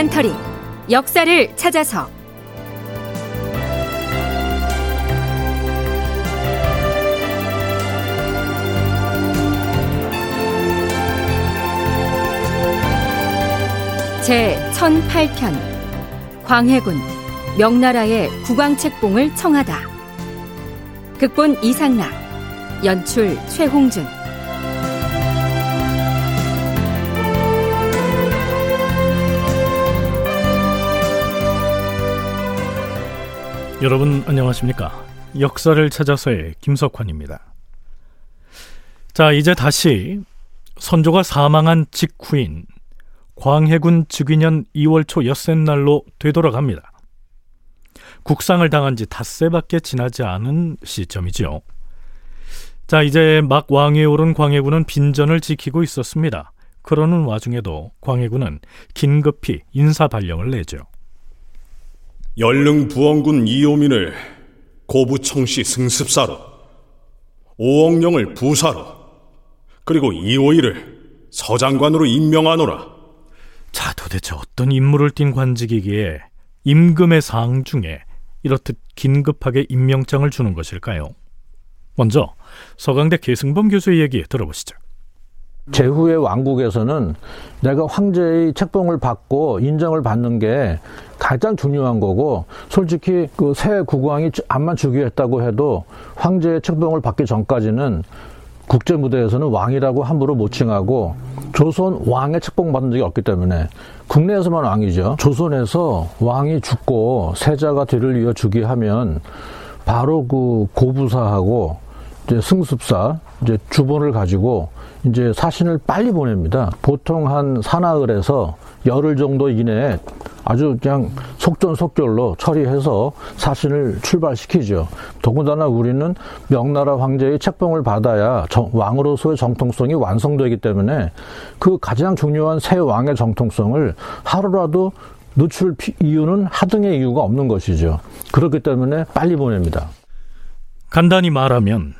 다큐멘터리 역사를 찾아서. 제 1008편 광해군 명나라의 국왕책봉을 청하다. 극본 이상락 연출 최홍준 여러분 안녕하십니까? 역사를 찾아서의 김석환입니다. 자, 이제 다시 선조가 사망한 직후인 광해군 즉위년 2월 초 엿새날로 되돌아갑니다. 국상을 당한 지 닷새밖에 지나지 않은 시점이죠. 자, 이제 막 왕위에 오른 광해군은 빈전을 지키고 있었습니다. 그러는 와중에도 광해군은 긴급히 인사 발령을 내죠. 연릉 부원군 이호민을 고부청시 승습사로, 오억령을 부사로, 그리고 이호일을 서장관으로 임명하노라. 자, 도대체 어떤 임무를 띈 관직이기에 임금의 사항 중에 이렇듯 긴급하게 임명장을 주는 것일까요? 먼저 서강대 계승범 교수의 얘기 들어보시죠. 제후의 왕국에서는 내가 황제의 책봉을 받고 인정을 받는 게 가장 중요한 거고 솔직히 그 새 국왕이 암만 즉위했다고 해도 황제의 책봉을 받기 전까지는 국제 무대에서는 왕이라고 함부로 못 칭하고 조선 왕의 책봉 받은 적이 없기 때문에 국내에서만 왕이죠. 조선에서 왕이 죽고 세자가 뒤를 이어 즉위하면 바로 그 고부사하고 이제 승습사 이제 주본을 가지고 이제 사신을 빨리 보냅니다. 보통 한 사나흘에서 열흘 정도 이내에 아주 그냥 속전속결로 처리해서 사신을 출발시키죠. 더군다나 우리는 명나라 황제의 책봉을 받아야 정, 왕으로서의 정통성이 완성되기 때문에 그 가장 중요한 새 왕의 정통성을 하루라도 늦출 이유는 하등의 이유가 없는 것이죠. 그렇기 때문에 빨리 보냅니다. 간단히 말하면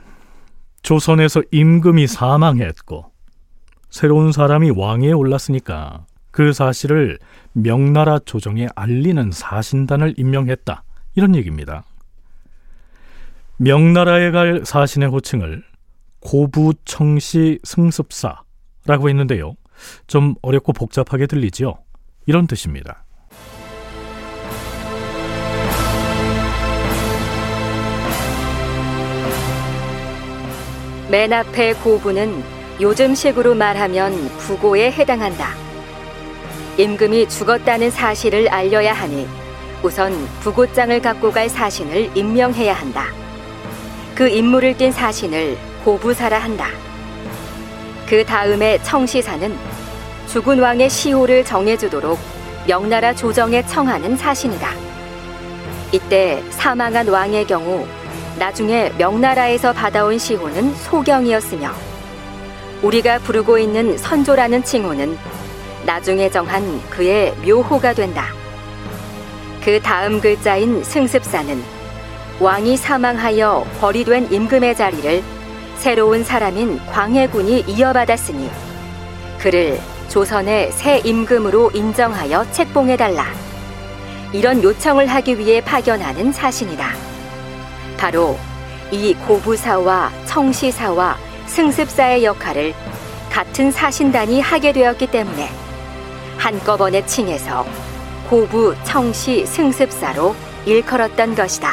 조선에서 임금이 사망했고 새로운 사람이 왕위에 올랐으니까 그 사실을 명나라 조정에 알리는 사신단을 임명했다. 이런 얘기입니다. 명나라에 갈 사신의 호칭을 고부청시 승습사라고 했는데요. 좀 어렵고 복잡하게 들리지요. 이런 뜻입니다. 맨 앞에 고부는 요즘식으로 말하면 부고에 해당한다. 임금이 죽었다는 사실을 알려야 하니 우선 부고장을 갖고 갈 사신을 임명해야 한다. 그 임무를 띈 사신을 고부사라 한다. 그 다음에 청시사는 죽은 왕의 시호를 정해주도록 명나라 조정에 청하는 사신이다. 이때 사망한 왕의 경우 나중에 명나라에서 받아온 시호는 소경이었으며 우리가 부르고 있는 선조라는 칭호는 나중에 정한 그의 묘호가 된다. 그 다음 글자인 승습사는 왕이 사망하여 벌이된 임금의 자리를 새로운 사람인 광해군이 이어받았으니 그를 조선의 새 임금으로 인정하여 책봉해달라. 이런 요청을 하기 위해 파견하는 사신이다. 바로 이 고부사와 청시사와 승습사의 역할을 같은 사신단이 하게 되었기 때문에 한꺼번에 칭해서 고부, 청시, 승습사로 일컬었던 것이다.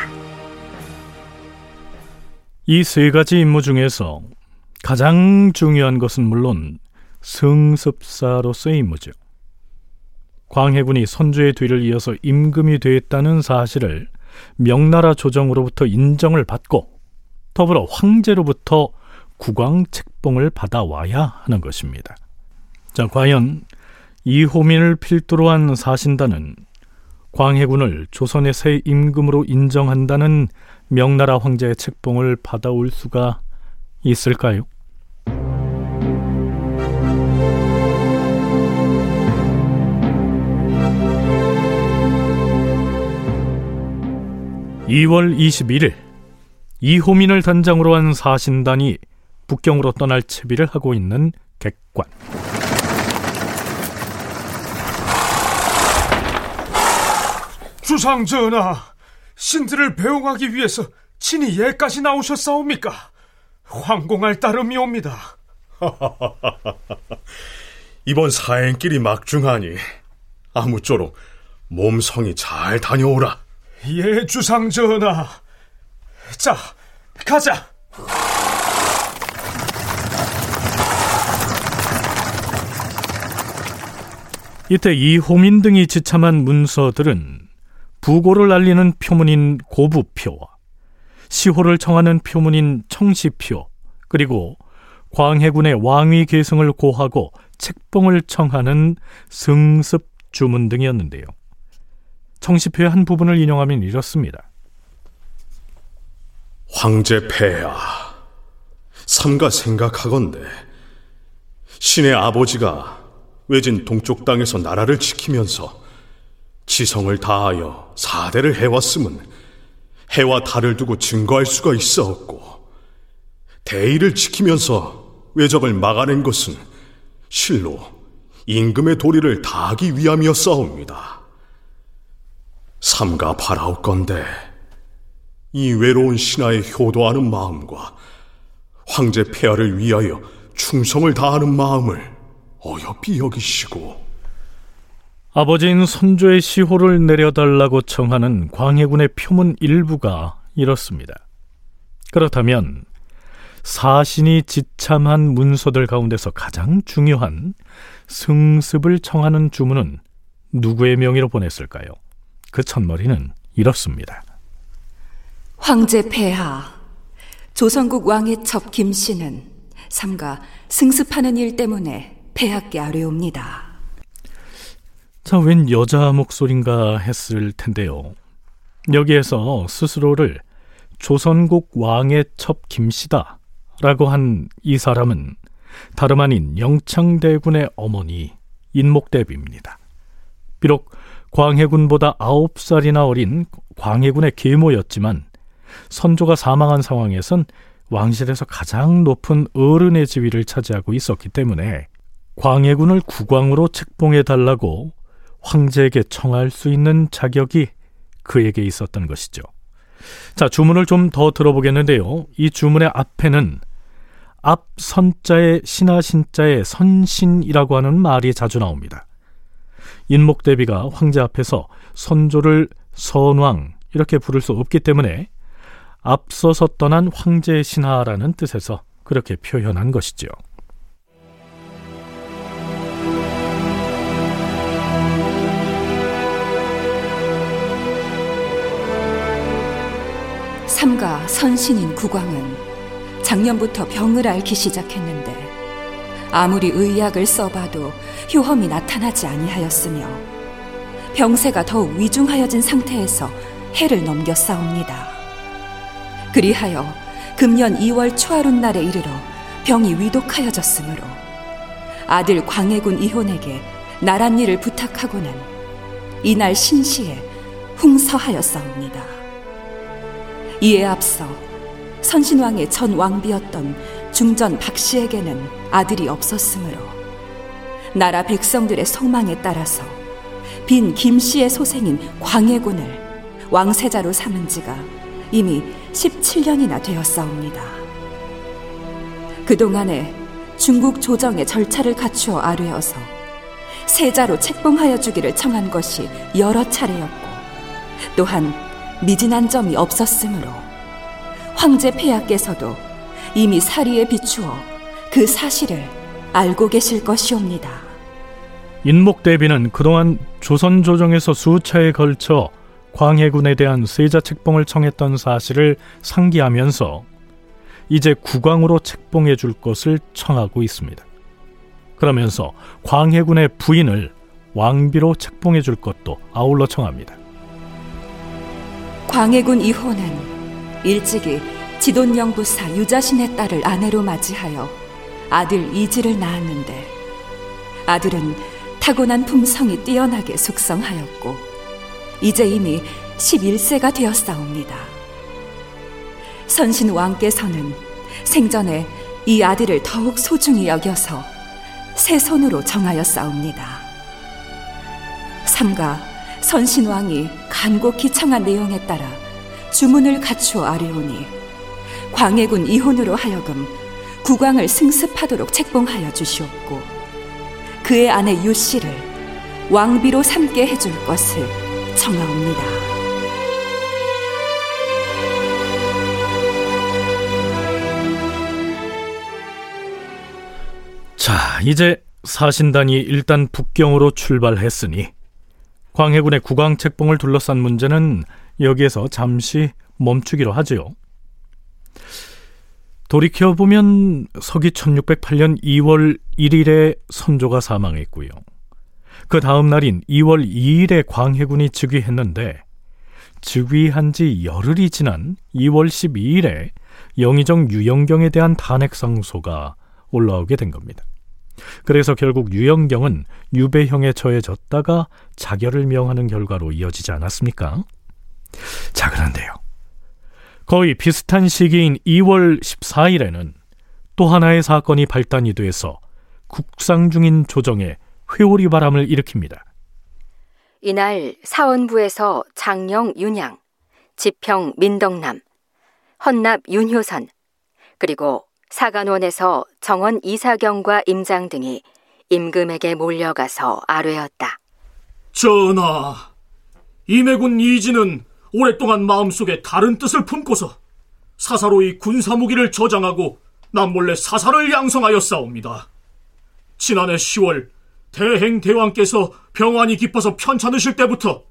이 세 가지 임무 중에서 가장 중요한 것은 물론 승습사로서의 임무죠. 광해군이 선조의 뒤를 이어서 임금이 되었다는 사실을 명나라 조정으로부터 인정을 받고 더불어 황제로부터 국왕 책봉을 받아와야 하는 것입니다. 자, 과연 이호민을 필두로 한 사신단은 광해군을 조선의 새 임금으로 인정한다는 명나라 황제의 책봉을 받아올 수가 있을까요? 2월 21일 이호민을 단장으로 한 사신단이 북경으로 떠날 채비를 하고 있는 객관. 주상 전하, 신들을 배웅하기 위해서 친히 예까지 나오셨사옵니까? 황공할 따름이옵니다. 이번 사행길이 막중하니 아무쪼록 몸성이 잘 다녀오라. 예, 주상 전하. 자, 가자. 이때 이호민 등이 지참한 문서들은 부고를 알리는 표문인 고부표와 시호를 청하는 표문인 청시표 그리고 광해군의 왕위 계승을 고하고 책봉을 청하는 승습 주문 등이었는데요. 청시표의 한 부분을 인용하면 이렇습니다. 황제 폐하, 삼가 생각하건대 신의 아버지가 외진 동쪽 땅에서 나라를 지키면서 지성을 다하여 사대를 해왔음은 해와 달을 두고 증거할 수가 있어없고 대의를 지키면서 외적을 막아낸 것은 실로 임금의 도리를 다하기 위함이었사옵니다. 삼가 바라옵건대 이 외로운 신하의 효도하는 마음과 황제 폐하를 위하여 충성을 다하는 마음을 어여삐 여기시고 아버지인 선조의 시호를 내려달라고 청하는 광해군의 표문 일부가 이렇습니다. 그렇다면 사신이 지참한 문서들 가운데서 가장 중요한 승습을 청하는 주문은 누구의 명의로 보냈을까요? 그 첫머리는 이렇습니다. 황제 폐하, 조선국 왕의 첩 김씨는 삼가 승습하는 일 때문에 폐하께 아뢰옵니다. 자, 웬 여자 목소린가 했을 텐데요. 여기에서 스스로를 조선국 왕의 첩 김씨다 라고 한 이 사람은 다름 아닌 영창대군의 어머니 인목대비입니다. 비록 광해군보다 아홉 살이나 어린 광해군의 계모였지만 선조가 사망한 상황에선 왕실에서 가장 높은 어른의 지위를 차지하고 있었기 때문에 광해군을 국왕으로 책봉해 달라고 황제에게 청할 수 있는 자격이 그에게 있었던 것이죠. 자, 주문을 좀 더 들어보겠는데요. 이 주문의 앞에는 앞 선자의 신하 신자의 선신이라고 하는 말이 자주 나옵니다. 인목대비가 황제 앞에서 선조를 선왕 이렇게 부를 수 없기 때문에 앞서서 떠난 황제 신하라는 뜻에서 그렇게 표현한 것이죠. 삼가 선신인 국왕은 작년부터 병을 앓기 시작했는데 아무리 의약을 써봐도 효험이 나타나지 아니하였으며 병세가 더욱 위중하여진 상태에서 해를 넘겼사옵니다. 그리하여 금년 2월 초하룻 날에 이르러 병이 위독하여졌으므로 아들 광해군 이혼에게 나란 일을 부탁하고는 이날 신시에 흥서하였사옵니다. 이에 앞서 선신왕의 전 왕비였던 중전 박씨에게는 아들이 없었으므로 나라 백성들의 소망에 따라서 빈 김씨의 소생인 광해군을 왕세자로 삼은 지가 이미 17년이나 되었사옵니다. 그동안에 중국 조정의 절차를 갖추어 아뢰어서 세자로 책봉하여 주기를 청한 것이 여러 차례였고 또한 미진한 점이 없었으므로 황제 폐하께서도 이미 사리에 비추어 그 사실을 알고 계실 것이옵니다. 인목 대비는 그동안 조선 조정에서 수차에 걸쳐 광해군에 대한 세자 책봉을 청했던 사실을 상기하면서 이제 국왕으로 책봉해 줄 것을 청하고 있습니다. 그러면서 광해군의 부인을 왕비로 책봉해 줄 것도 아울러 청합니다. 광해군 이호는 일찍이 지돈영부사 유자신의 딸을 아내로 맞이하여 아들 이지를 낳았는데 아들은 타고난 품성이 뛰어나게 숙성하였고 이제 이미 11세가 되었사옵니다. 선신 왕께서는 생전에 이 아들을 더욱 소중히 여겨서 새 손으로 정하였사옵니다. 삼가 선신 왕이 간곡히 청한 내용에 따라 주문을 갖추어 아뢰오니 광해군 이혼으로 하여금 국왕을 승습하도록 책봉하여 주시옵고 그의 아내 유씨를 왕비로 삼게 해줄 것을 청하옵니다. 자, 이제 사신단이 일단 북경으로 출발했으니 광해군의 국왕 책봉을 둘러싼 문제는 여기에서 잠시 멈추기로 하지요. 돌이켜보면 서기 1608년 2월 1일에 선조가 사망했고요. 그 다음 날인 2월 2일에 광해군이 즉위했는데 즉위한 지 열흘이 지난 2월 12일에 영의정 유영경에 대한 탄핵 상소가 올라오게 된 겁니다. 그래서 결국 유영경은 유배형에 처해졌다가 자결을 명하는 결과로 이어지지 않았습니까? 자, 그런데요. 거의 비슷한 시기인 2월 14일에는 또 하나의 사건이 발단이 돼서 국상 중인 조정에 회오리 바람을 일으킵니다. 이날 사원부에서 장령 윤양, 지평 민덕남, 헌납 윤효선, 그리고 사간원에서 정원 이사경과 임장 등이 임금에게 몰려가서 아뢰었다. 전하, 임해군 이진은 오랫동안 마음속에 다른 뜻을 품고서 사사로이 군사무기를 저장하고 남몰래 사사를 양성하였사옵니다. 지난해 10월 대행 대왕께서 병환이 깊어서 편찮으실 때부터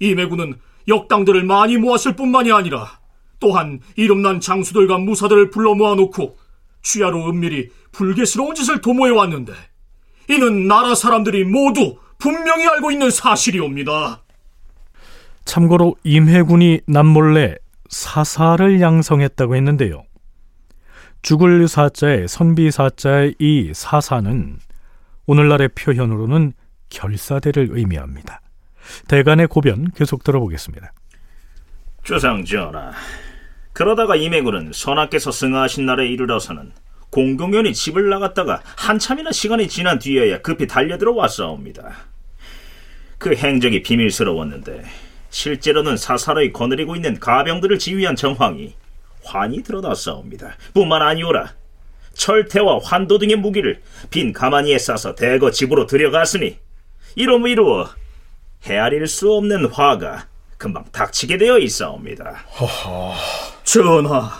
임해군은 역당들을 많이 모았을 뿐만이 아니라 또한 이름난 장수들과 무사들을 불러 모아놓고 취하로 은밀히 불개스러운 짓을 도모해 왔는데 이는 나라 사람들이 모두 분명히 알고 있는 사실이옵니다. 참고로 임해군이 남몰래 사사를 양성했다고 했는데요. 죽을 사자의 선비 사자의 이 사사는 오늘날의 표현으로는 결사대를 의미합니다. 대간의 고변 계속 들어보겠습니다. 주상 전하, 그러다가 임해군은 선하께서 승하하신 날에 이르러서는 공공연히 집을 나갔다가 한참이나 시간이 지난 뒤에야 급히 달려들어 왔사옵니다. 그 행적이 비밀스러웠는데 실제로는 사사로이 거느리고 있는 가병들을 지휘한 정황이 환히 드러났사옵니다. 뿐만 아니오라 철퇴와 환도 등의 무기를 빈 가마니에 싸서 대거 집으로 들여갔으니 이로 이루어 헤아릴 수 없는 화가 금방 닥치게 되어 있사옵니다. 허허... 전하,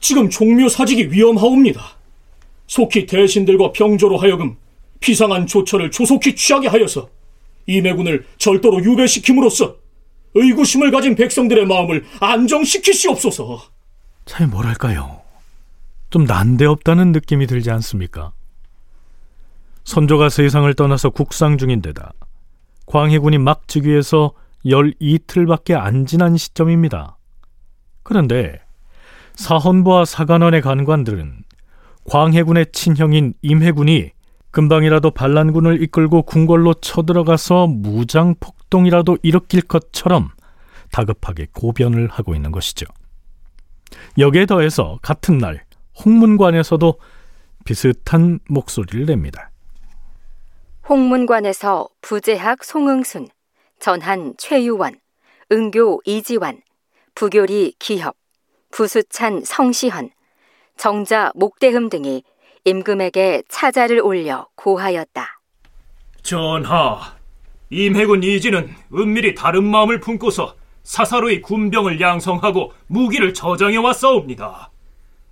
지금 종묘 사직이 위험하옵니다. 속히 대신들과 병조로 하여금 비상한 조처를 조속히 취하게 하여서 임해군을 절도로 유배시킴으로써 의구심을 가진 백성들의 마음을 안정시키시옵소서. 잘 뭐랄까요? 좀 난데없다는 느낌이 들지 않습니까? 선조가 세상을 떠나서 국상 중인데다 광해군이 막 즉위해서 열 이틀밖에 안 지난 시점입니다. 그런데 사헌부와 사관원의 간관들은 광해군의 친형인 임해군이 금방이라도 반란군을 이끌고 궁궐로 쳐들어가서 무장 폭 동이라도 일으킬 것처럼 다급하게 고변을 하고 있는 것이죠. 여기에 더해서 같은 날 홍문관에서도 비슷한 목소리를 냅니다. 홍문관에서 부재학 송응순, 전한 최유원, 응교 이지환, 부교리 기협, 부수찬 성시헌, 정자 목대흠 등이 임금에게 차자를 올려 고하였다. 전하, 임해군 이지는 은밀히 다른 마음을 품고서 사사로이 군병을 양성하고 무기를 저장해 왔사옵니다.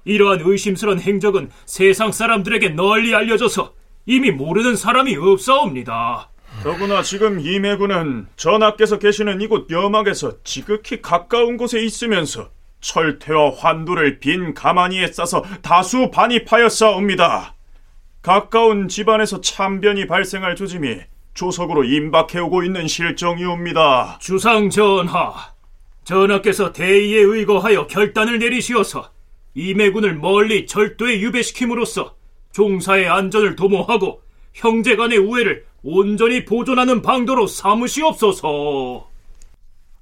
이러한 의심스런 행적은 세상 사람들에게 널리 알려져서 이미 모르는 사람이 없사옵니다. 더구나 지금 임해군은 전하께서 계시는 이곳 여막에서 지극히 가까운 곳에 있으면서 철퇴와 환도를 빈 가마니에 싸서 다수 반입하였사옵니다. 가까운 집안에서 참변이 발생할 조짐이 조석으로 임박해오고 있는 실정이옵니다. 주상 전하, 전하께서 대의에 의거하여 결단을 내리시어서 임해군을 멀리 절도에 유배시킴으로써 종사의 안전을 도모하고 형제 간의 우애를 온전히 보존하는 방도로 삼으시옵소서.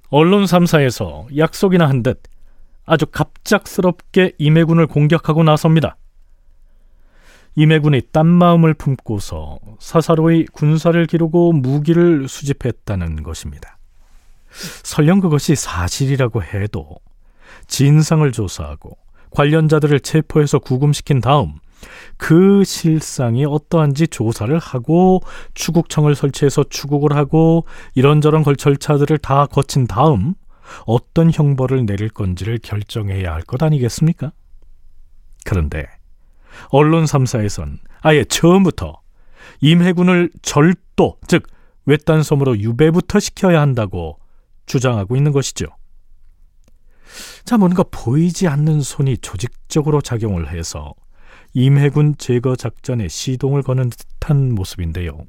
언론 3사에서 약속이나 한 듯 아주 갑작스럽게 임해군을 공격하고 나섭니다. 임해군이 딴 마음을 품고서 사사로이 군사를 기르고 무기를 수집했다는 것입니다. 설령 그것이 사실이라고 해도 진상을 조사하고 관련자들을 체포해서 구금시킨 다음 그 실상이 어떠한지 조사를 하고 추국청을 설치해서 추국을 하고 이런저런 걸 절차들을 다 거친 다음 어떤 형벌을 내릴 건지를 결정해야 할 것 아니겠습니까? 그런데 언론 3사에선 아예 처음부터 임해군을 절도, 즉 외딴섬으로 유배부터 시켜야 한다고 주장하고 있는 것이죠. 자, 뭔가 보이지 않는 손이 조직적으로 작용을 해서 임해군 제거 작전에 시동을 거는 듯한 모습인데요.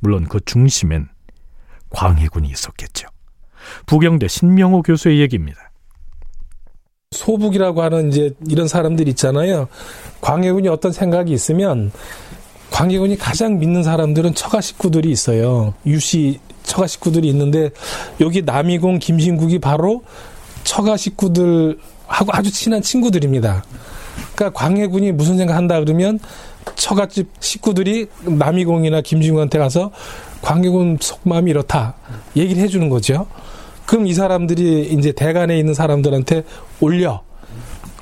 물론 그 중심엔 광해군이 있었겠죠. 부경대 신명호 교수의 얘기입니다. 소북이라고 하는 이제 이런 사람들 있잖아요. 광해군이 어떤 생각이 있으면 광해군이 가장 믿는 사람들은 처가 식구들이 있어요. 유씨 처가 식구들이 있는데 여기 남이공 김신국이 바로 처가 식구들하고 아주 친한 친구들입니다. 그러니까 광해군이 무슨 생각한다 그러면 처갓집 식구들이 남이공이나 김신국한테 가서 광해군 속마음이 이렇다 얘기를 해주는 거죠. 그럼 이 사람들이 이제 대간에 있는 사람들한테 올려.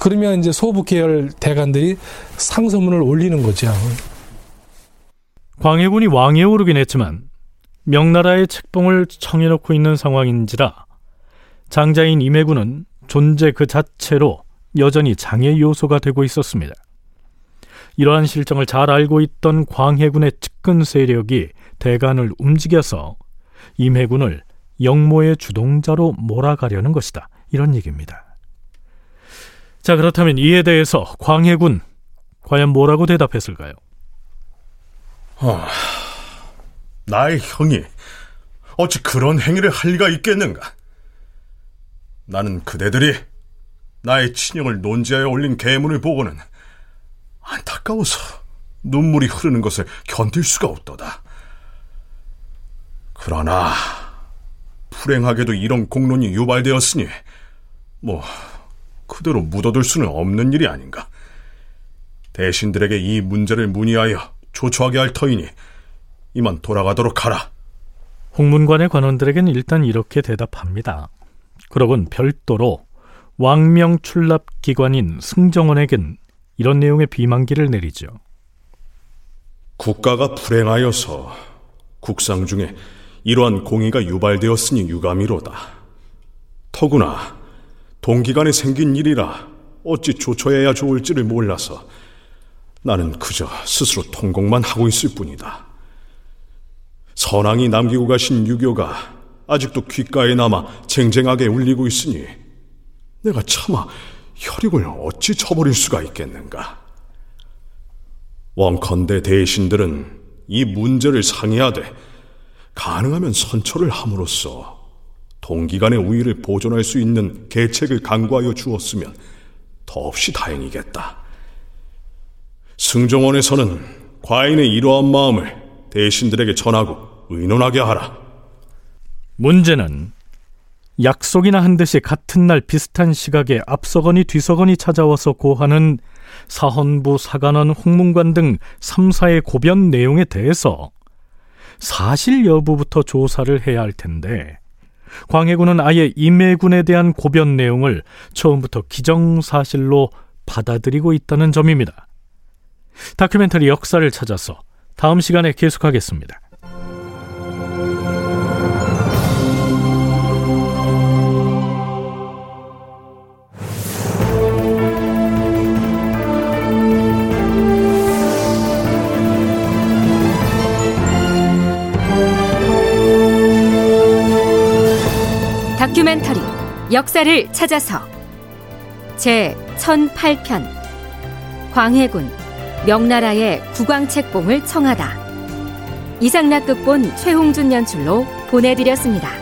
그러면 이제 소부 계열 대간들이 상소문을 올리는 거죠. 광해군이 왕에 오르긴 했지만 명나라의 책봉을 청해놓고 있는 상황인지라 장자인 임해군은 존재 그 자체로 여전히 장애 요소가 되고 있었습니다. 이러한 실정을 잘 알고 있던 광해군의 측근 세력이 대간을 움직여서 임해군을 영모의 주동자로 몰아가려는 것이다. 이런 얘기입니다. 자, 그렇다면 이에 대해서 광해군 과연 뭐라고 대답했을까요? 어, 나의 형이 어찌 그런 행위를 할 리가 있겠는가? 나는 그대들이 나의 친형을 논지하여 올린 계문을 보고는 안타까워서 눈물이 흐르는 것을 견딜 수가 없도다. 그러나 불행하게도 이런 공론이 유발되었으니 뭐 그대로 묻어둘 수는 없는 일이 아닌가. 대신들에게 이 문제를 문의하여 조처하게 할 터이니 이만 돌아가도록 하라. 홍문관의 관원들에게는 일단 이렇게 대답합니다. 그러곤 별도로 왕명 출납 기관인 승정원에겐 이런 내용의 비만기를 내리죠. 국가가 불행하여서 국상 중에 이러한 공의가 유발되었으니 유감이로다. 더구나 동기간에 생긴 일이라 어찌 조처해야 좋을지를 몰라서 나는 그저 스스로 통곡만 하고 있을 뿐이다. 선왕이 남기고 가신 유교가 아직도 귓가에 남아 쟁쟁하게 울리고 있으니 내가 차마 혈육을 어찌 쳐버릴 수가 있겠는가. 원컨대 대신들은 이 문제를 상의하되 가능하면 선처를 함으로써 동기간의 우위를 보존할 수 있는 계책을 강구하여 주었으면 더없이 다행이겠다. 승정원에서는 과인의 이러한 마음을 대신들에게 전하고 의논하게 하라. 문제는 약속이나 한 듯이 같은 날 비슷한 시각에 앞서거니 뒤서거니 찾아와서 고하는 사헌부, 사관원, 홍문관 등 3사의 고변 내용에 대해서 사실 여부부터 조사를 해야 할 텐데 광해군은 아예 임해군에 대한 고변 내용을 처음부터 기정사실로 받아들이고 있다는 점입니다. 다큐멘터리 역사를 찾아서 다음 시간에 계속하겠습니다. 다큐멘터리 역사를 찾아서 제 1008편 광해군 명나라의 국왕책봉을 청하다 이상락 극본 최홍준 연출로 보내드렸습니다.